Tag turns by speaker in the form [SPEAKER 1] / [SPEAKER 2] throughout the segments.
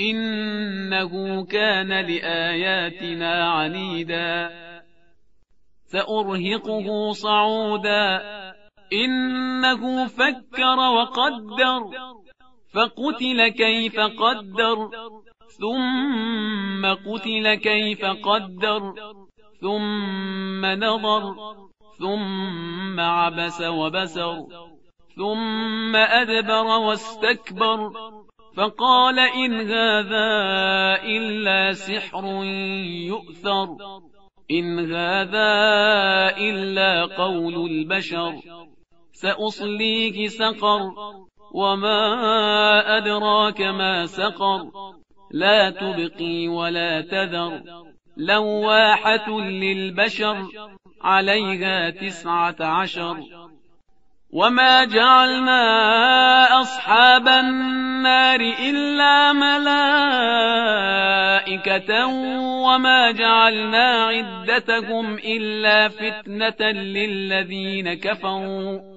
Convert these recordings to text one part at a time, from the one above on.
[SPEAKER 1] إنه كان لآياتنا عنيدا سأرهقه صعودا إنه فكر وقدر فقتل كيف قدر ثم قتل كيف قدر ثم نظر ثم عبس وبسر ثم أدبر واستكبر فقال إن هذا إلا سحر يؤثر إن هذا إلا قول البشر سأصليك سقر وما أدراك ما سقر لا تبقي ولا تذر لواحة للبشر عليها تسعة عشر وما جعلنا أصحاب النار إلا ملائكة وما جعلنا عدتهم إلا فتنة للذين كفروا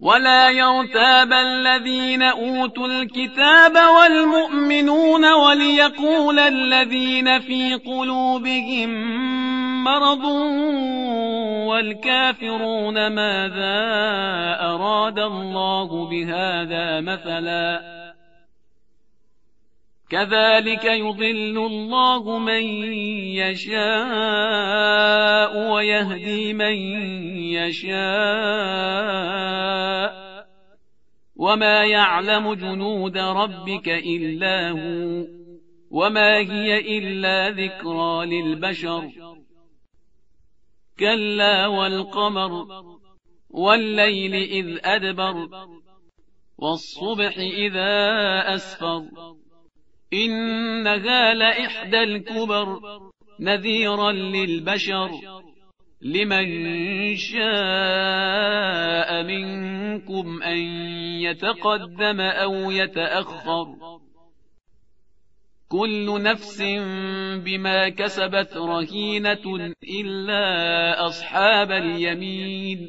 [SPEAKER 1] ولا يرتاب الذين اوتوا الكتاب والمؤمنون وليقول الذين في قلوبهم مرض والكافرون ماذا اراد الله بهذا مثلا كذلك يضل الله من يشاء ويهدي من يشاء وما يعلم جنود ربك الا هو وما هي الا ذكرى للبشر كلا والقمر والليل اذ ادبر والصبح اذا اسفر إنها لإحدى الكبر نذيرا للبشر لمن شاء منكم أن يتقدم أو يتأخر كل نفس بما كسبت رهينة إلا أصحاب اليمين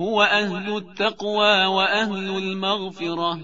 [SPEAKER 1] هو أهل التقوى وأهل المغفرة